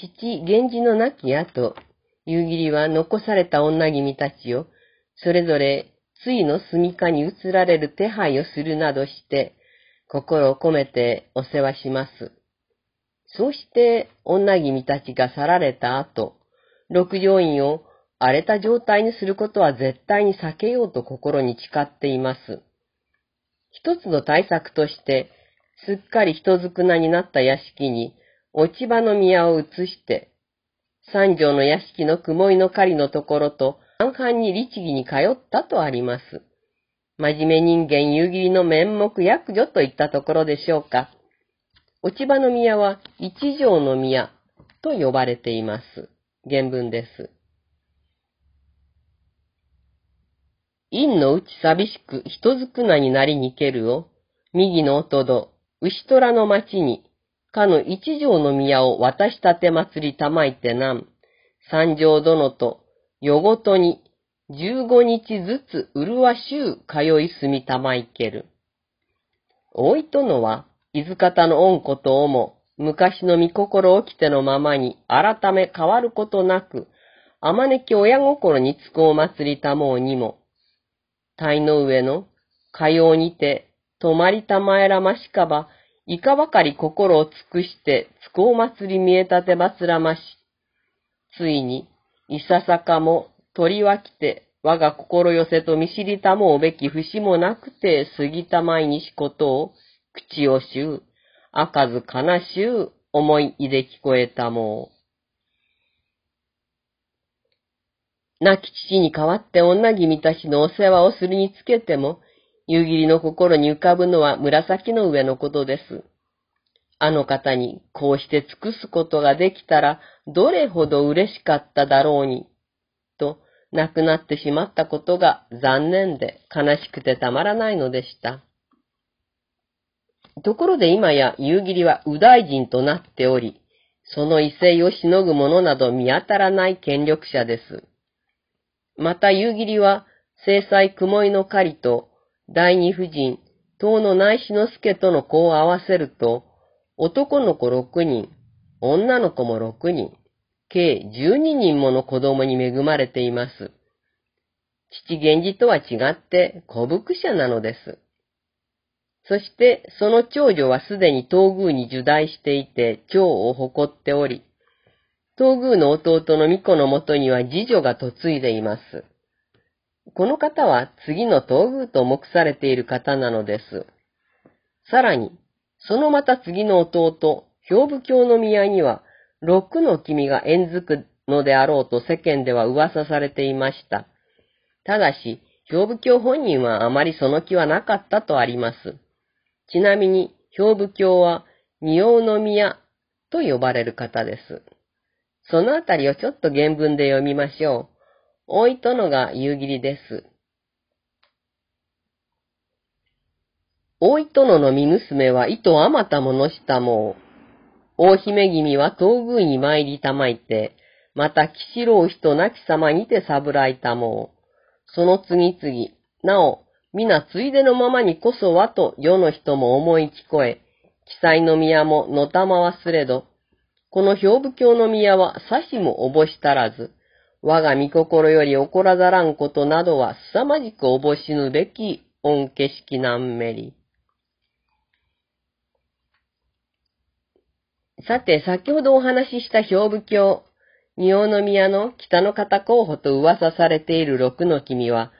父、源氏の亡き後、夕霧は残された女君たちを、それぞれ、ついの住処に移られる手配をするなどして、心を込めてお世話します。そうして女君たちが去られた後、六条院を荒れた状態にすることは絶対に避けようと心に誓っています。一つの対策として、すっかり人づくなになった屋敷に落ち葉の宮を移して、三条の屋敷の雲井の狩りのところと半々に律儀に通ったとあります。真面目人間夕霧の面目役女といったところでしょうか。落ち葉の宮は一条の宮と呼ばれています。原文です。陰のうち寂しく人づくなになりにけるを、右の音ど、牛虎の町に、かの一条の宮を渡したて祭りたまいてなん、三条殿と、夜ごとに、十五日ずつうるわしゅう通い住みたまいける。大いとのは、伊豆方の恩子とおも、昔の見心起きてのままに改め変わることなく、あまねき親心につくお祭りたもうにも、体の上の、かようにて、泊まりたまえらましかば、いかばかり心を尽くして、つこお祭り見えたてばつらまし。ついに、いささかも、鳥は来て、我が心寄せと見知りたもうべき節もなくて、過ぎた毎日ことを、口をしゅう、あかず悲しゅう、思いいで聞こえたもう。亡き父に代わって女君たちのお世話をするにつけても、夕霧の心に浮かぶのは紫の上のことです。あの方にこうして尽くすことができたらどれほど嬉しかっただろうに、と亡くなってしまったことが残念で悲しくてたまらないのでした。ところで今や夕霧は右大臣となっており、その威勢をしのぐ者など見当たらない権力者です。また夕霧は、制裁雲井の狩りと、第二夫人、東の内志之助との子を合わせると、男の子六人、女の子も六人、計十二人もの子供に恵まれています。父源氏とは違って古福者なのです。そして、その長女はすでに東宮に受代していて、長を誇っており、東宮の弟の巫女のもとには次女が嫁いでいます。この方は次の東宮と目されている方なのです。さらに、そのまた次の弟、兵部教の宮には、六の君が縁づくのであろうと世間では噂されていました。ただし、兵部教本人はあまりその気はなかったとあります。ちなみに、兵部教は、仁王の宮と呼ばれる方です。そのあたりをちょっと原文で読みましょう。大い殿が夕霧です。大い殿の身娘は糸あまたものしたもう。大姫君は東宮に参りたまいて、また岸郎人亡き様にてさぶらいたもう。その次々、なお、皆ついでのままにこそはと世の人も思い聞こえ、記載の宮ものたまわすれど、この兵部教の宮はさしもおぼしたらず、我が見心より怒らざらんことなどは凄まじくおぼしぬべき恩景色なんめり。さて、先ほどお話しした兵部教、仁王宮の北の方候補と噂されている六の君は、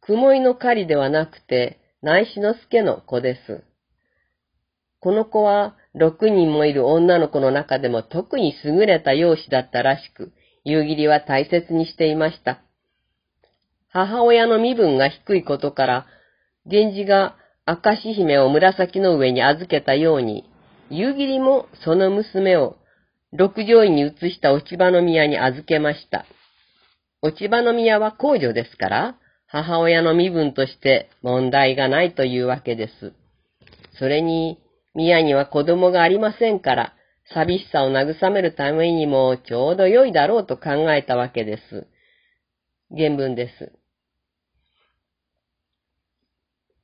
雲井の狩りではなくて、内志之助の子です。この子は、六人もいる女の子の中でも特に優れた容姿だったらしく、夕霧は大切にしていました。母親の身分が低いことから、源氏が明石姫を紫の上に預けたように、夕霧もその娘を六条院に移した落ち葉の宮に預けました。落ち葉の宮は皇女ですから、母親の身分として問題がないというわけです。それに、宮には子供がありませんから、寂しさを慰めるためにもちょうど良いだろうと考えたわけです。原文です。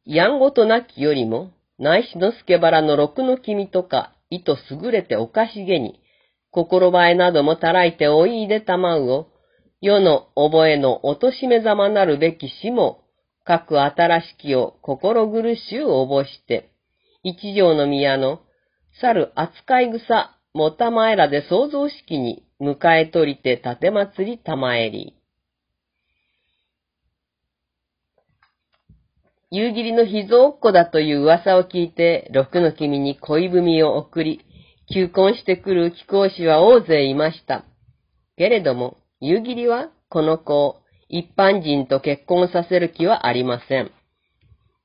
やんごとなきよりも、内視の助原の六の君とか、意図優れておかしげに、心映えなどもたらいておいでたまうを、世の覚えの落としめざまなるべき死も、各新しきを心苦しゅうおぼして、一条の宮の、猿扱い草、もたまえらで創造式に迎え取りて立祭りたまえり。夕霧の秘蔵っ子だという噂を聞いて、六の君に恋文を送り、求婚してくる貴公子は大勢いました。けれども、夕霧はこの子を一般人と結婚させる気はありません。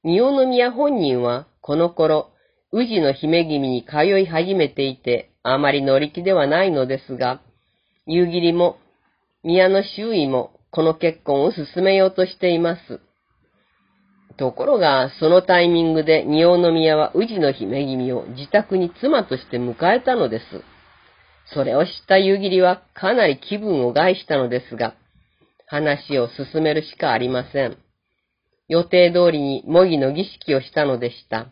仁王宮本人はこの頃、宇治の姫君に通い始めていて、あまり乗り気ではないのですが、夕霧も、宮の周囲もこの結婚を進めようとしています。ところが、そのタイミングで仁王の宮は宇治の姫君を自宅に妻として迎えたのです。それを知った夕霧はかなり気分を害したのですが、話を進めるしかありません。予定通りに模擬の儀式をしたのでした。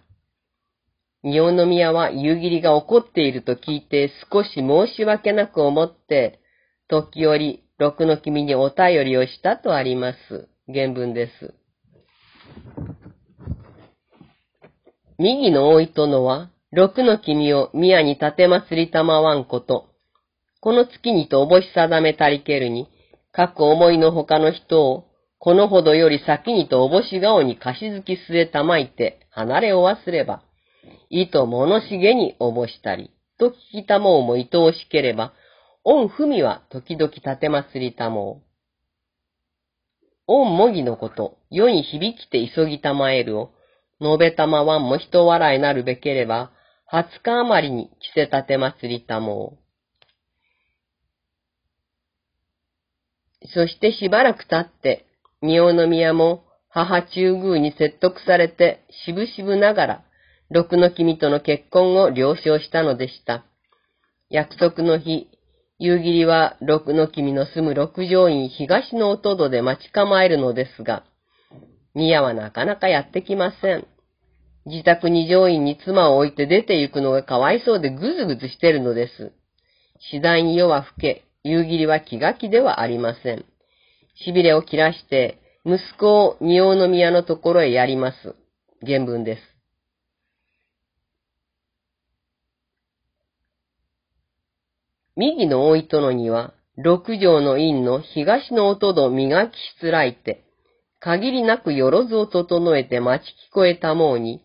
仁王宮は夕霧が怒っていると聞いて少し申し訳なく思って、時折、六の君にお便りをしたとあります。原文です。右の多い殿は、六の君を宮に立て祭りたまわんこと。この月にとおぼし定めたりけるに、各思いの他の人を、このほどより先にとおぼし顔に貸し付き据えたまいて、離れを忘れば、意と物しげにおぼしたり、と聞きたもうも愛おしければ、御文は時々立て祭りたもう。御模擬のこと、世に響きて急ぎたまえるを、述べたまわんも人笑いなるべければ、二十日余りに着せ立て祭りたもう。そしてしばらく経って、仁王宮も母中宮に説得されて、しぶしぶながら、六の君との結婚を了承したのでした。約束の日、夕霧は六の君の住む六条院東の音戸で待ち構えるのですが、宮はなかなかやってきません。自宅二条院に妻を置いて出て行くのがかわいそうでぐずぐずしてるのです。次第に夜は更け、夕霧は気が気ではありません。痺れを切らして、息子を仁王の宮のところへやります。原文です。右の大糸のには、六条の院の東の音戸磨きしつらいて、限りなくよろずを整えて待ち聞こえたもうに、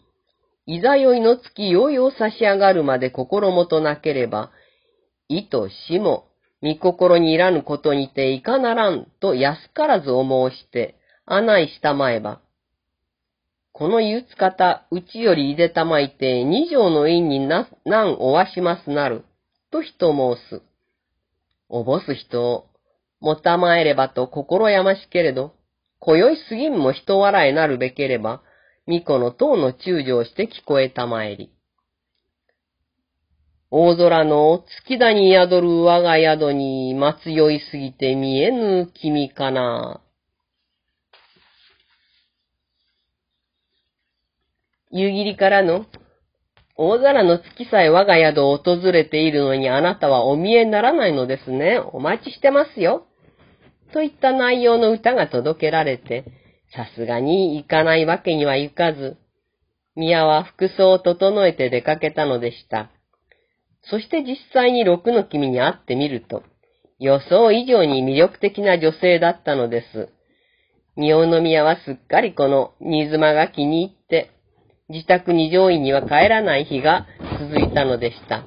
いざよいの月ようよう差し上がるまで心もとなければ、意と死も、見心にいらぬことにていかならんと安からずを申して、穴いしたまえば。この言うつ方、うちよりいでたまいて、二条の院にな、なんおわしますなる、と人申す。おぼす人を、もたまえればと心やましけれど、今宵過ぎんも人笑えなるべければ、巫女の塔の中将して聞こえたまえり。大空の月田に宿る我が宿に松酔いすぎて見えぬ君かな。夕霧からの大空の月さえ我が宿を訪れているのにあなたはお見えにならないのですね。お待ちしてますよ。といった内容の歌が届けられて、さすがに行かないわけにはいかず、宮は服装を整えて出かけたのでした。そして実際に六の君に会ってみると、予想以上に魅力的な女性だったのです。仁王宮はすっかりこの新妻が気に入っ、自宅二条院には帰らない日が続いたのでした。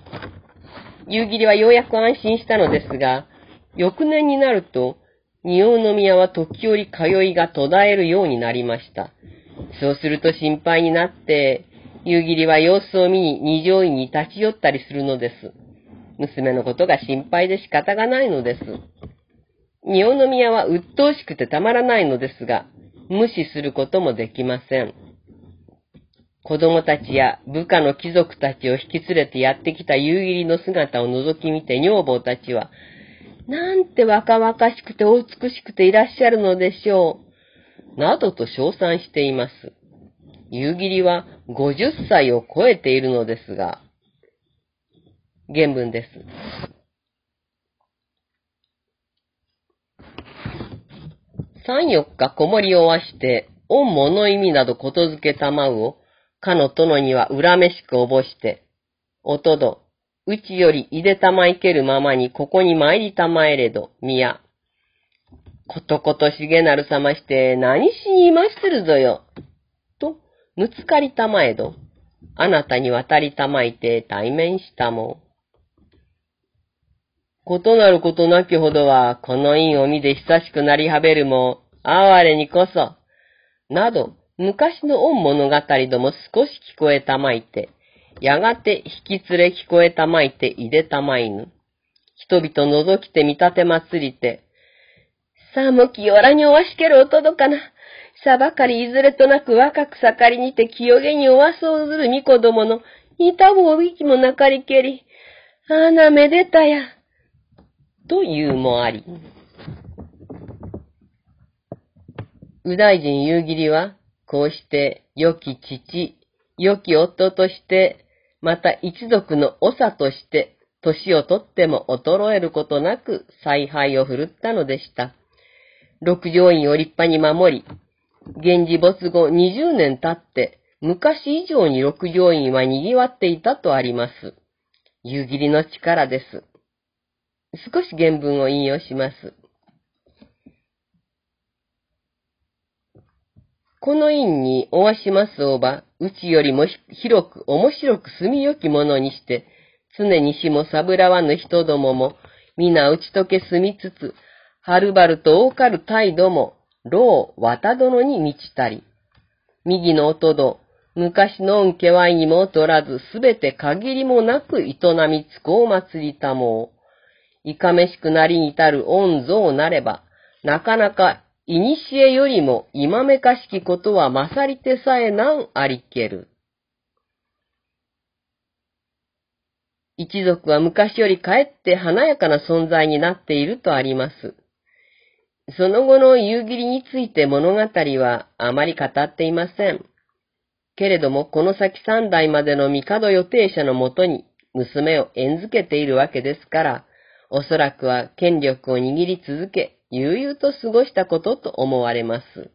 夕霧はようやく安心したのですが、翌年になると、仁王の宮は時折通いが途絶えるようになりました。そうすると心配になって、夕霧は様子を見に二条院に立ち寄ったりするのです。娘のことが心配で仕方がないのです。仁王の宮は鬱陶しくてたまらないのですが、無視することもできません。子供たちや部下の貴族たちを引き連れてやってきた夕霧の姿を覗き見て女房たちは、なんて若々しくてお美しくていらっしゃるのでしょう。などと称賛しています。夕霧は50歳を超えているのですが、原文です。三四日子守をわして、恩物意味などことづけたまうをかの殿には恨めしくおぼして、おとど、うちよりいでたまいけるままにここに参りたまえれど、みや。ことことしげなるさまして何しにいましてるぞよ。と、むつかりたまえど、あなたに渡りたまいて対面したも。ことなることなきほどは、この院を見で久しくなりはべるも、哀れにこそ、など、昔の恩物語ども少し聞こえたまいて、やがて引き連れ聞こえたまいていでたまいぬ。人々覗きて見立て祭りて、寒きよらにおわしけるおとどかな。さばかりいずれとなく若く盛りにて清げにおわそうずるみこどもの、いたぶおびきもなかりけり、あなめでたや。というもあり。右大臣夕霧は、こうして良き父、良き夫として、また一族の長として、年をとっても衰えることなく采配を振るったのでした。六条院を立派に守り、源氏没後20年経って、昔以上に六条院は賑わっていたとあります。夕霧の力です。少し原文を引用します。この院におわしますおば、うちよりも広く面白く住みよきものにして、常にしもさぶらわぬ人どもも、皆打ち解け住みつつ、はるばると多かる態度も、老綿殿に満ちたり。右の音ど、昔の恩家わいにも取らず、すべて限りもなく営みつこう祭りたもう。いかめしくなりに至る恩像なれば、なかなかいにしえよりも今めかしきことは勝りてさえなんありける。一族は昔よりかえって華やかな存在になっているとあります。その後の夕霧について物語はあまり語っていません。けれども、この先三代までの帝予定者のもとに娘を縁づけているわけですから、おそらくは権力を握り続け、悠々と過ごしたことと思われます。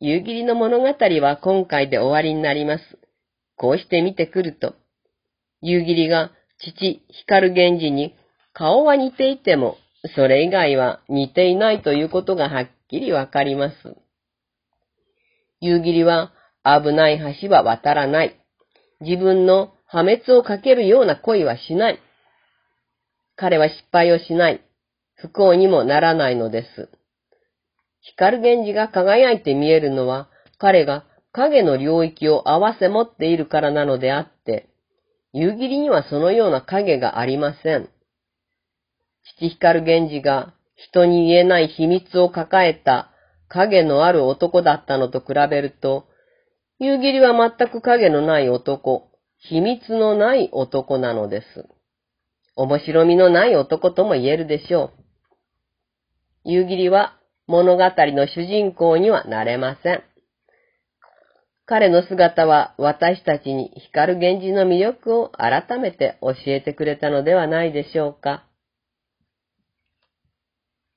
夕霧の物語は今回で終わりになります。こうして見てくると、夕霧が父、光源氏に顔は似ていても、それ以外は似ていないということがはっきりわかります。夕霧は危ない橋は渡らない。自分の破滅をかけるような恋はしない。彼は失敗をしない。不幸にもならないのです。光源氏が輝いて見えるのは、彼が影の領域を合わせ持っているからなのであって、夕霧にはそのような影がありません。父光源氏が人に言えない秘密を抱えた影のある男だったのと比べると、夕霧は全く影のない男、秘密のない男なのです。面白みのない男とも言えるでしょう。夕霧は物語の主人公にはなれません。彼の姿は私たちに光源氏の魅力を改めて教えてくれたのではないでしょうか。